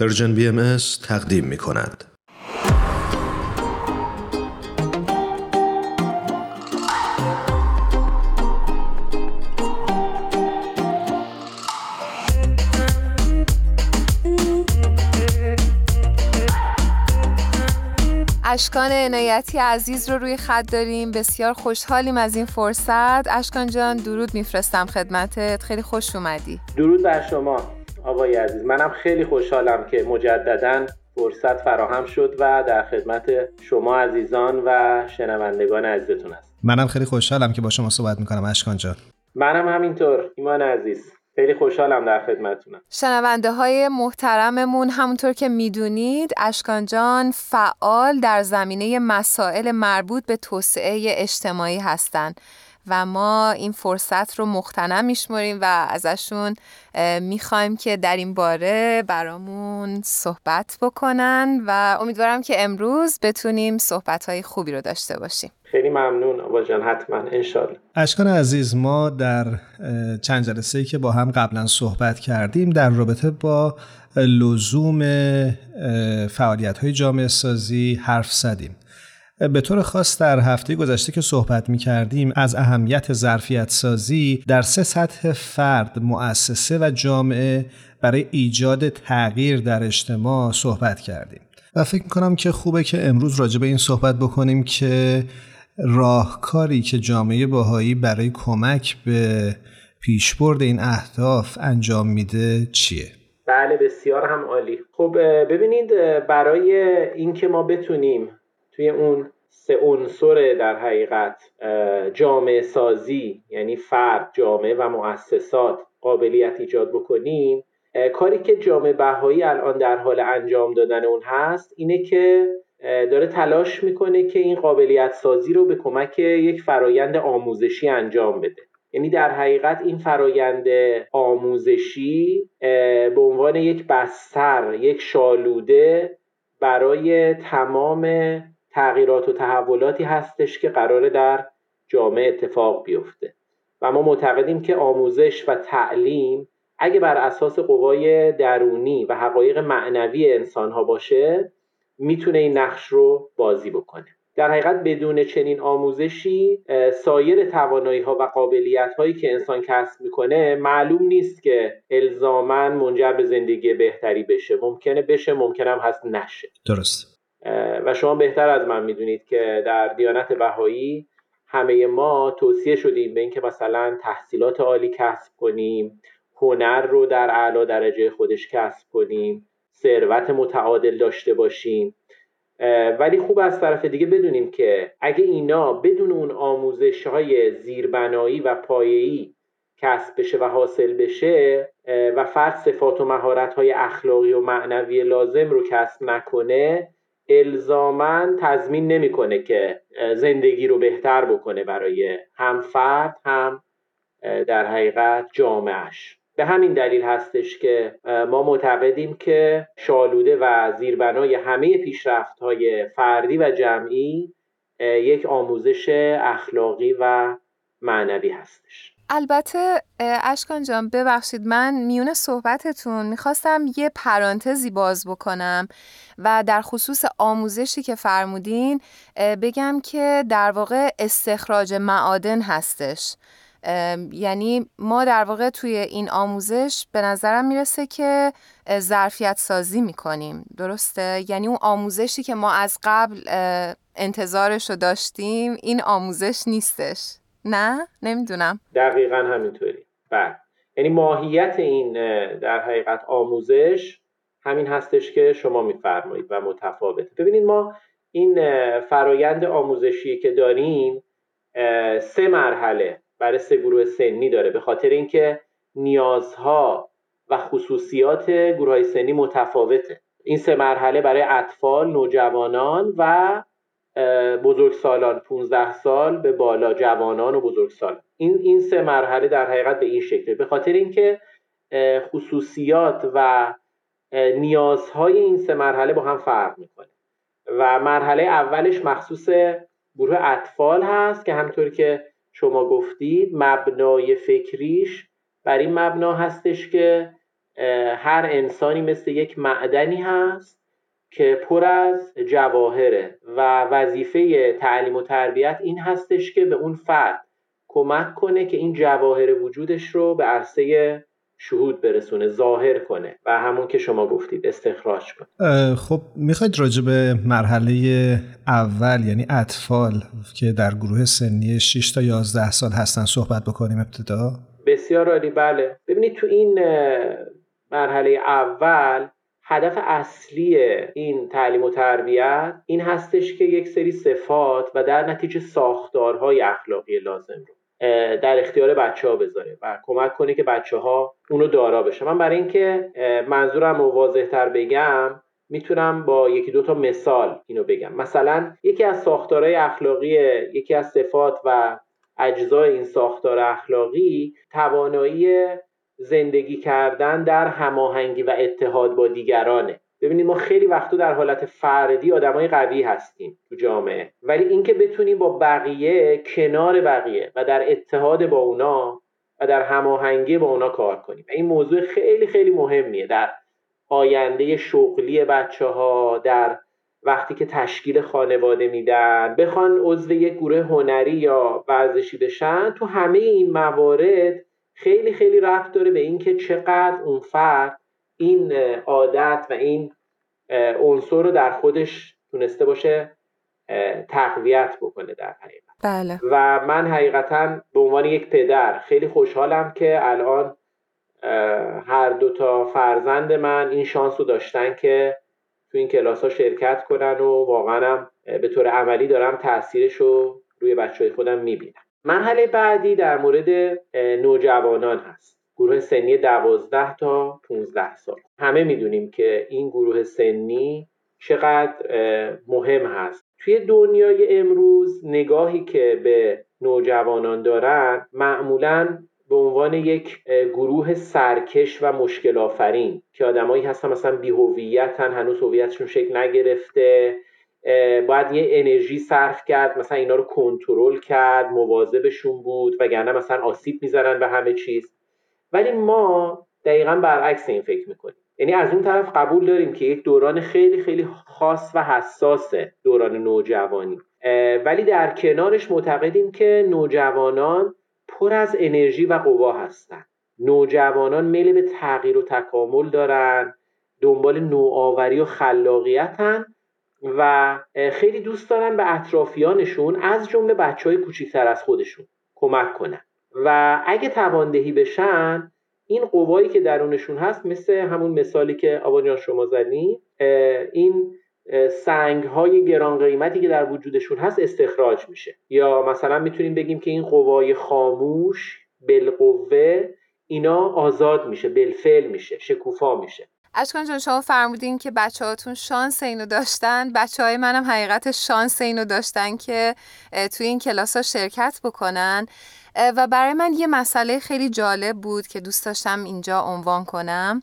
پرژن بی ام تقدیم می کند. اشکان عنایتی عزیز رو روی خط داریم. بسیار خوشحالیم از این فرصت. اشکان جان درود میفرستم خدمتت. خیلی خوش اومدی. درود بر شما. آقای عزیز منم خیلی خوشحالم که مجددا فرصت فراهم شد و در خدمت شما عزیزان و شنوندگان عزیزتون هست منم خیلی خوشحالم که با شما صحبت می‌کنم اشکان جان. منم همینطور ایمان عزیز. خیلی خوشحالم در خدمتتونم. شنونده های محترممون همونطور که می‌دونید اشکان جان فعال در زمینه مسائل مربوط به توسعه اجتماعی هستند. و ما این فرصت رو مختنم میشمریم و ازشون می‌خوایم که در این باره برامون صحبت بکنن و امیدوارم که امروز بتونیم صحبت های خوبی رو داشته باشیم. خیلی ممنون آبا جان حتما انشالله. اشکان عزیز ما در چند جلسه که با هم قبلا صحبت کردیم در رابطه با لزوم فعالیت های جامعه سازی حرف زدیم. به طور خاص در هفته گذشته که صحبت می کردیم از اهمیت ظرفیت سازی در سه سطح فرد، مؤسسه و جامعه برای ایجاد تغییر در اجتماع صحبت کردیم و فکر می کنم که خوبه که امروز راجع به این صحبت بکنیم که راهکاری که جامعه باهایی برای کمک به پیشبرد این اهداف انجام میده چیه؟ بله بسیار هم عالی خب ببینید برای اینکه ما بتونیم توی اون سه عنصر در حقیقت جامعه سازی یعنی فرد جامعه و مؤسسات قابلیت ایجاد بکنیم. کاری که جامعه بهایی الان در حال انجام دادن اون هست اینه که داره تلاش می‌کنه که این قابلیت سازی رو به کمک یک فرایند آموزشی انجام بده. یعنی در حقیقت این فرایند آموزشی به عنوان یک بستر یک شالوده برای تمام تغییرات و تحولاتی هستش که قراره در جامعه اتفاق بیفته. و ما معتقدیم که آموزش و تعلیم اگه بر اساس قوای درونی و حقایق معنوی انسان ها باشه می‌تونه این نقش رو بازی بکنه. در حقیقت بدون چنین آموزشی سایر توانایی ها و قابلیت هایی که انسان کسب می‌کنه معلوم نیست که الزاما منجر به زندگی بهتری بشه. ممکنه بشه ممکنه هم هست نشه. درست. و شما بهتر از من می‌دونید که در دیانت بهایی همه ما توصیه شدیم به اینکه مثلا تحصیلات عالی کسب کنیم هنر رو در اعلا درجه خودش کسب کنیم ثروت متعادل داشته باشیم. ولی خوب از طرف دیگه بدونیم که اگه اینا بدون اون آموزش های زیربنایی و پایه‌ای کسب بشه و حاصل بشه و فرد صفات و مهارت های اخلاقی و معنوی لازم رو کسب نکنه الزاما تضمین نمی‌کنه که زندگی رو بهتر بکنه برای هم فرد هم در حقیقت جامعهش به همین دلیل هستش که ما معتقدیم که شالوده و زیربنای همه پیشرفت های فردی و جمعی یک آموزش اخلاقی و معنوی هستش. البته اشکان جان ببخشید من میون صحبتتون می‌خواستم یه پرانتزی باز بکنم و در خصوص آموزشی که فرمودین بگم که در واقع استخراج معادن هستش. یعنی ما در واقع توی این آموزش به نظرم می‌رسه که ظرفیت سازی می‌کنیم. درسته؟ یعنی اون آموزشی که ما از قبل انتظارش رو داشتیم این آموزش نیستش. نه؟ نمی‌دونم. دقیقا همینطوری. بله. یعنی ماهیت این در حقیقت آموزش همین هستش که شما میفرمایید و متفاوته. ببینید ما این فرایند آموزشی که داریم سه مرحله برای سه گروه سنی داره. به خاطر اینکه نیازها و خصوصیات گروه های سنی متفاوته. این سه مرحله برای اطفال، نوجوانان و بزرگسالان 15 سال به بالا جوانان و بزرگسالان این این سه مرحله در حقیقت به این شکله. به خاطر اینکه خصوصیات و نیازهای این سه مرحله با هم فرق می‌کنه. و مرحله اولش مخصوص گروه اطفال هست که همطور که شما گفتید مبنای فکریش بر این مبنا هستش که هر انسانی مثل یک معدنی هست که پر از جواهره و وظیفه تعلیم و تربیت این هستش که به اون فرد کمک کنه که این جواهر وجودش رو به عرصه شهود برسونه ظاهر کنه و همون که شما گفتید استخراج کنه. خب می‌خواید راجع به مرحله اول یعنی اطفال که در گروه سنی 6 تا 11 سال هستن صحبت بکنیم ابتدا؟ بسیار عالی بله. ببینید تو این مرحله اول هدف اصلی این تعلیم و تربیت این هستش که یک سری صفات و در نتیجه ساختارهای اخلاقی لازم رو در اختیار بچه ها بذاره و کمک کنه که بچه ها اونو دارا بشه من برای اینکه منظورم رو واضح تر بگم می‌تونم با یکی دو تا مثال اینو بگم. مثلا یکی از ساختارهای اخلاقی یکی از صفات و اجزای این ساختار اخلاقی توانایی زندگی کردن در هماهنگی و اتحاد با دیگرانه. ببینید ما خیلی وقتا در حالت فردی آدمای قوی هستیم تو جامعه. ولی اینکه بتونیم با بقیه کنار بقیه و در اتحاد با اونا و در هماهنگی با اونا کار کنیم. این موضوع خیلی خیلی مهمیه. در آینده شغلی بچه ها در وقتی که تشکیل خانواده میدن بخوان عضو یک گروه هنری یا ورزشی بشن تو همه این موارد خیلی خیلی رفت داره به اینکه چقدر اون فرد این عادت و این عنصر رو در خودش تونسته باشه تقویت بکنه در حقیقت بله. و من حقیقتا به عنوان یک پدر خیلی خوشحالم که الان هر دو تا فرزند من این شانس رو داشتن که تو این کلاس ها شرکت کنن و واقعا به طور عملی دارم تاثیرش رو روی بچه های خودم می‌بینم مرحله بعدی در مورد نوجوانان هست. گروه سنی 12 تا 15 سال. همه می‌دونیم که این گروه سنی چقدر مهم هست. توی دنیای امروز نگاهی که به نوجوانان دارن معمولا به عنوان یک گروه سرکش و مشکل آفرین که آدمایی هستن مثلا بیهویتن هنوز هویتشون شکل نگرفته. باید یه انرژی صرف کرد مثلا اینا رو کنترل کرد مواظبشون بود وگرنه مثلا آسیب می‌زنن به همه چیز. ولی ما دقیقا برعکس این فکر می‌کنیم. یعنی از اون طرف قبول داریم که یک دوران خیلی خیلی خاص و حساس دوران نوجوانی. ولی در کنارش معتقدیم که نوجوانان پر از انرژی و قوا هستند نوجوانان میل به تغییر و تکامل دارن دنبال نوآوری و خلاقیتن. و خیلی دوست دارن به اطرافیانشون از جمله بچه های کوچیکتر از خودشون کمک کنن. و اگه تواندهی بشن این قوایی که درونشون هست مثل همون مثالی که آبا شما زدین این سنگ های گران قیمتی که در وجودشون هست استخراج میشه. یا مثلا می‌تونیم بگیم که این قوای خاموش بالقوه اینا آزاد میشه بالفعل میشه شکوفا میشه. اشکان جان شما فرمودین که بچه هاتون شانس اینو داشتن. بچه های منم حقیقت شانس اینو داشتن که توی این کلاس ها شرکت بکنن. و برای من یه مسئله خیلی جالب بود که دوست داشتم اینجا عنوان کنم.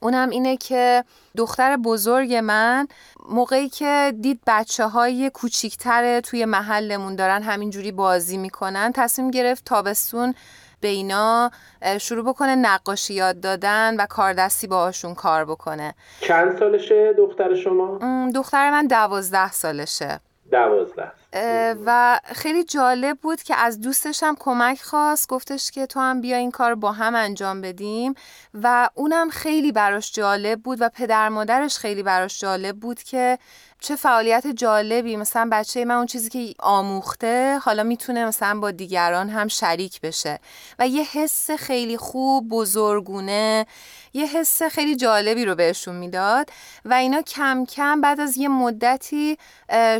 اونم اینه که دختر بزرگ من موقعی که دید بچه های کوچیکتر توی محلمون دارن همینجوری بازی می‌کنن تصمیم گرفت تابستون به اینا شروع بکنه نقاشی یاد دادن و کاردستی باهاشون کار بکنه. چند سالشه دختر شما؟ دختر من دوازده سالشه. دوازده و خیلی جالب بود که از دوستش هم کمک خواست گفتش که تو هم بیا این کار با هم انجام بدیم. و اونم خیلی براش جالب بود و پدر مادرش خیلی براش جالب بود که چه فعالیت جالبی. مثلا بچه من اون چیزی که آموخته حالا می‌تونه مثلا با دیگران هم شریک بشه. و یه حس خیلی خوب بزرگونه یه حس خیلی جالبی رو بهشون می‌داد. و اینا کم کم بعد از یه مدتی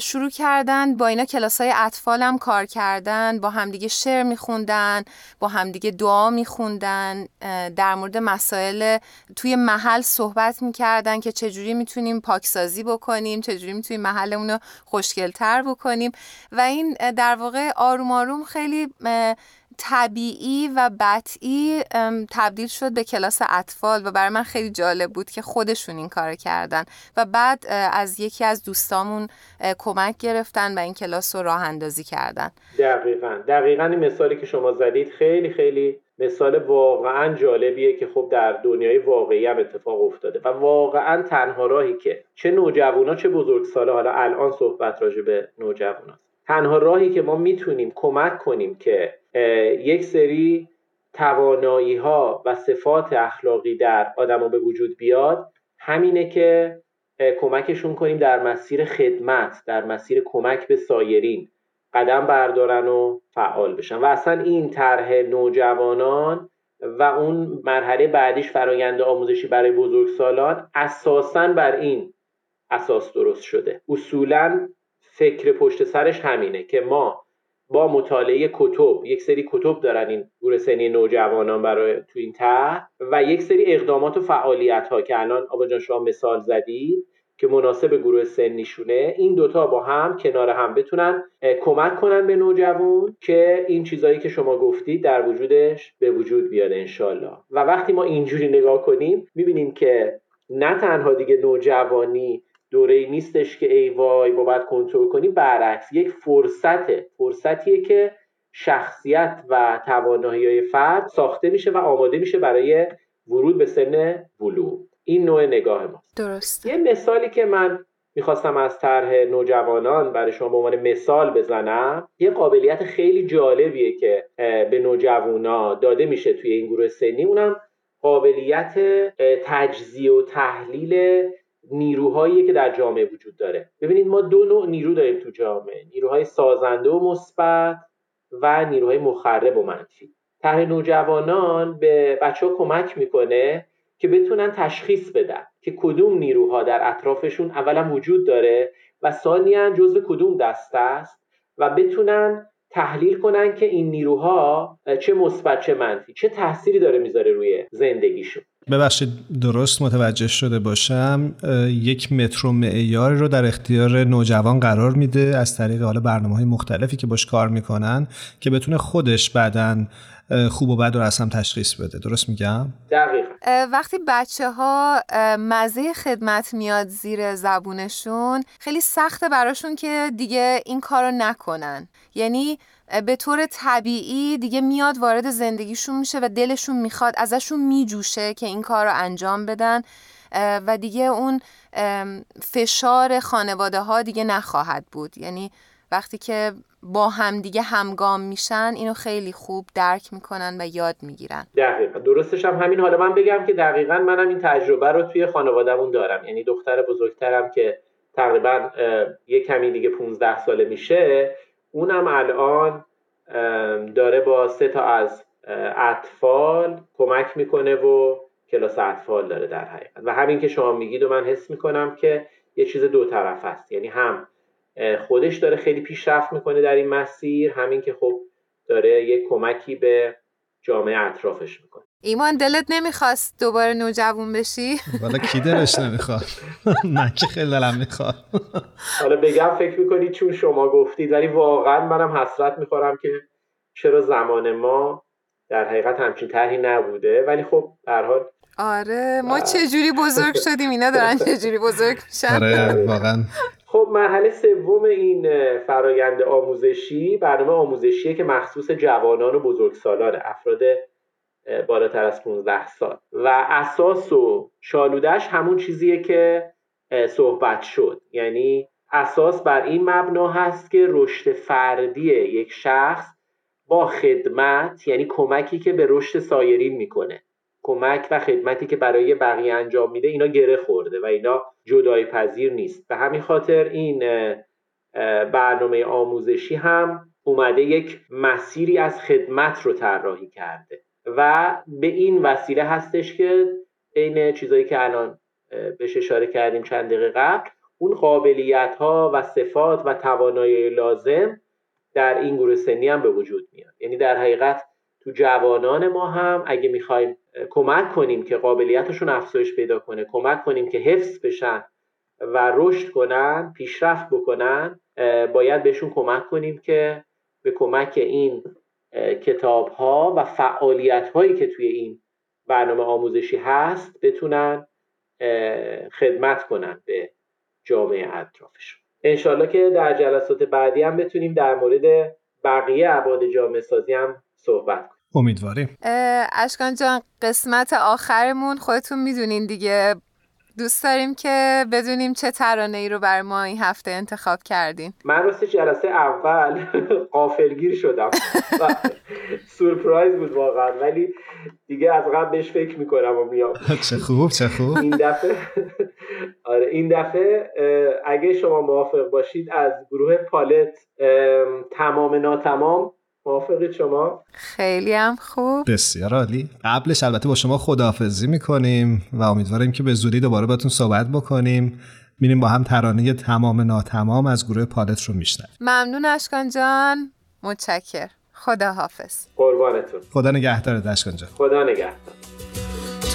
شروع کردن با اینا کلاس های اطفالم کار کردن با همدیگه شعر میخوندن با همدیگه دعا میخوندن در مورد مسائل توی محل صحبت می‌کردن که چجوری می‌تونیم پاکسازی بکنیم چجوری می‌تونیم محلمون رو خوشگلتر بکنیم. و این در واقع آروم آروم خیلی طبیعی و بطعی تبدیل شد به کلاس اطفال و برای من خیلی جالب بود که خودشون این کار کردن و بعد از یکی از دوستامون کمک گرفتن و این کلاس رو راه اندازی کردن. دقیقا. دقیقا این مثالی که شما زدید خیلی خیلی مثال واقعا جالبیه که خب در دنیای واقعی هم اتفاق افتاده و واقعا تنها راهی که چه نوجوانا چه بزرگساله حالا الان صحبت راجع به نوجوانا تنها راهی که ما می‌تونیم کمک کنیم که یک سری توانایی ها و صفات اخلاقی در آدما به وجود بیاد. همینه که کمکشون کنیم در مسیر خدمت در مسیر کمک به سایرین قدم بردارن و فعال بشن. و اصلا این طرح نوجوانان و اون مرحله بعدیش فرایند آموزشی برای بزرگسالان اساسا بر این اساس درست شده. اصولا فکر پشت سرش همینه که ما با مطالعه کتب یک سری کتب دارن این گروه سنی نوجوانان برای تو این طرح و یک سری اقدامات و فعالیت ها که الان آبا جان شما مثال زدید که مناسب گروه سنیشونه این دوتا با هم کنار هم بتونن کمک کنن به نوجوان که این چیزایی که شما گفتید در وجودش به وجود بیاد انشالله و وقتی ما اینجوری نگاه کنیم می‌بینیم که نه تنها دیگه نوجوانی دوره ای نیستش که ای وای با باید کنترل کنی برعکس یک فرصته. فرصتیه که شخصیت و توانایی های فرد ساخته میشه و آماده میشه برای ورود به سن بلوغ این نوع نگاه ماست. درست. یه مثالی که من می‌خواستم از طرح نوجوانان برای شما به عنوان مثال بزنم یه قابلیت خیلی جالبیه که به نوجوانا داده میشه توی این گروه سنی. اونم قابلیت تجزیه و تحلیل نیروهایی که در جامعه وجود داره. ببینید ما دو نوع نیرو داریم تو جامعه. نیروهای سازنده و مثبت و نیروهای مخرب و منفی. طرح نوجوانان به بچه ها کمک می‌کنه که بتونن تشخیص بدن که کدوم نیروها در اطرافشون اولا وجود داره و ثانیا جزء کدوم دسته است و بتونن تحلیل کنن که این نیروها چه مثبت چه منفی چه تاثیری داره می‌ذاره روی زندگیشون. ببخشید درست متوجه شده باشم یک مترو معیار رو در اختیار نوجوان قرار میده از طریق حالا برنامه های مختلفی که باش کار می‌کنن که بتونه خودش بعدا خوب و بد رو از هم تشخیص بده. درست میگم؟ دقیق. وقتی بچه ها مزه خدمت میاد زیر زبونشون خیلی سخته براشون که دیگه این کار رو نکنن. یعنی به طور طبیعی دیگه میاد وارد زندگیشون میشه و دلشون می‌خواد ازشون میجوشه که این کار رو انجام بدن و دیگه اون فشار خانواده ها دیگه نخواهد بود. یعنی وقتی که با هم دیگه همگام میشن اینو خیلی خوب درک می‌کنن و یاد می‌گیرن. دقیقا. درستش هم همین. حالا من بگم که دقیقا منم این تجربه رو توی خانوادهمون دارم. یعنی دختر بزرگترم که تقریبا یه کمی دیگه 15 ساله میشه اونم الان داره با سه تا از اطفال کمک می‌کنه و کلاس اطفال داره در حقیقت. و همین که شما میگید و من حس می‌کنم که یه چیز دو طرف است. یعنی هم خودش داره خیلی پیشرفت می‌کنه در این مسیر همین که خب داره یه کمکی به جامعه اطرافش می‌کنه. ایمان دلت نمی‌خواست دوباره نوجوان بشی؟ والا کی دلش نمی‌خواد؟ من که خیلی دلم می‌خواد؟ حالا بگم فکر می‌کنید چون شما گفتید ولی واقعا منم حسرت می‌خورم که چرا زمان ما در حقیقت همچین طرحی نبوده. ولی خب در حال آره ما چه جوری بزرگ شدیم؟ اینا دارن چه جوری بزرگ میشن؟ آره واقعا. خب مرحله سوم این فرایند آموزشی برنامه آموزشیه که مخصوص جوانان و بزرگسالان افراد بالاتر از 15 سال. و اساس و شالودش همون چیزیه که صحبت شد. یعنی اساس بر این مبنا هست که رشد فردی یک شخص با خدمت یعنی کمکی که به رشد سایرین می‌کنه. کمک و خدمتی که برای بقیه انجام میده اینا گره خورده و اینا جدای پذیر نیست. به همین خاطر این برنامه آموزشی هم اومده یک مسیری از خدمت رو طراحی کرده. و به این وسیله هستش که عین چیزایی که الان بهش اشاره کردیم چند دقیقه قبل اون قابلیت ها و صفات و توانایی لازم در این گروه سنی هم به وجود میاد. یعنی در حقیقت تو جوانان ما هم اگه می‌خوایم کمک کنیم که قابلیتشون افزایش پیدا کنه کمک کنیم که حفظ بشن و رشد کنن پیشرفت بکنن باید بهشون کمک کنیم که به کمک این کتاب ها و فعالیت هایی که توی این برنامه آموزشی هست بتونن خدمت کنن به جامعه اطرافشون انشالله که در جلسات بعدی هم بتونیم در مورد بقیه عباد جامعه سازی هم صحبت کنیم. امیدواریم. اشکان جان قسمت آخرمون خودتون می‌دونین دیگه. دوست داریم که بدونیم چه ترانه ای رو بر ما این هفته انتخاب کردین. من راستش جلسه اول قافلگیر شدم. سورپرایز بود واقعا ولی دیگه از قبل بهش فکر می‌کنم و میام. چه خوب چه خوب. این دفعه آره این دفعه اگه شما موافق باشید از گروه پالت تمام ناتمام موافقید شما؟ خیلی هم خوب. بسیار عالی. قبلش البته با شما خداحافظی می‌کنیم و امیدواریم که به زودی دوباره باتون صحبت بکنیم. میریم با هم ترانه تمام ناتمام از گروه پالت رو میشنن ممنون اشکان جان. متشکر خدا حافظ قربانتون. خدا نگهدارت اشکان جان. خدا نگهدار.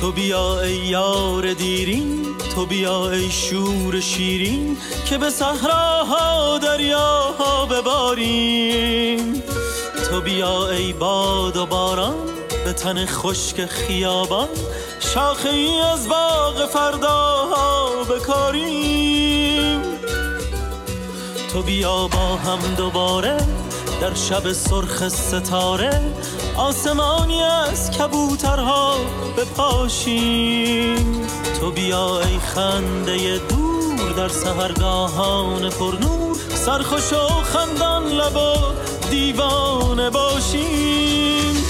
تو بیا ای یار دیرین تو بیا ای شور شیرین که به صحراها دریاها بباریم. تو بیا ای باد و باران به تن خشک خیابان. شاخه ای از باغ فرداها بکاریم. تو بیا با هم دوباره در شب سرخ ستاره آسمانی از کبوترها بپاشیم. تو بیا ای خنده دور در سهرگاهان پرنور سرخوش و خندان لبا دیوانه باشیم.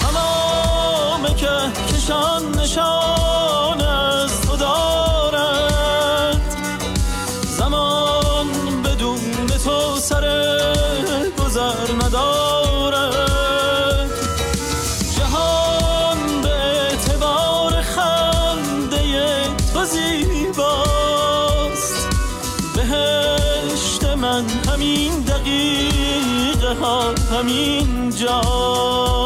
تمام که کشان نشان از تو دارد. زمان بدون تو سر گذر ندارد. جهان به اعتبار خنده تو زیباست. بهشت من همین ها همین جاست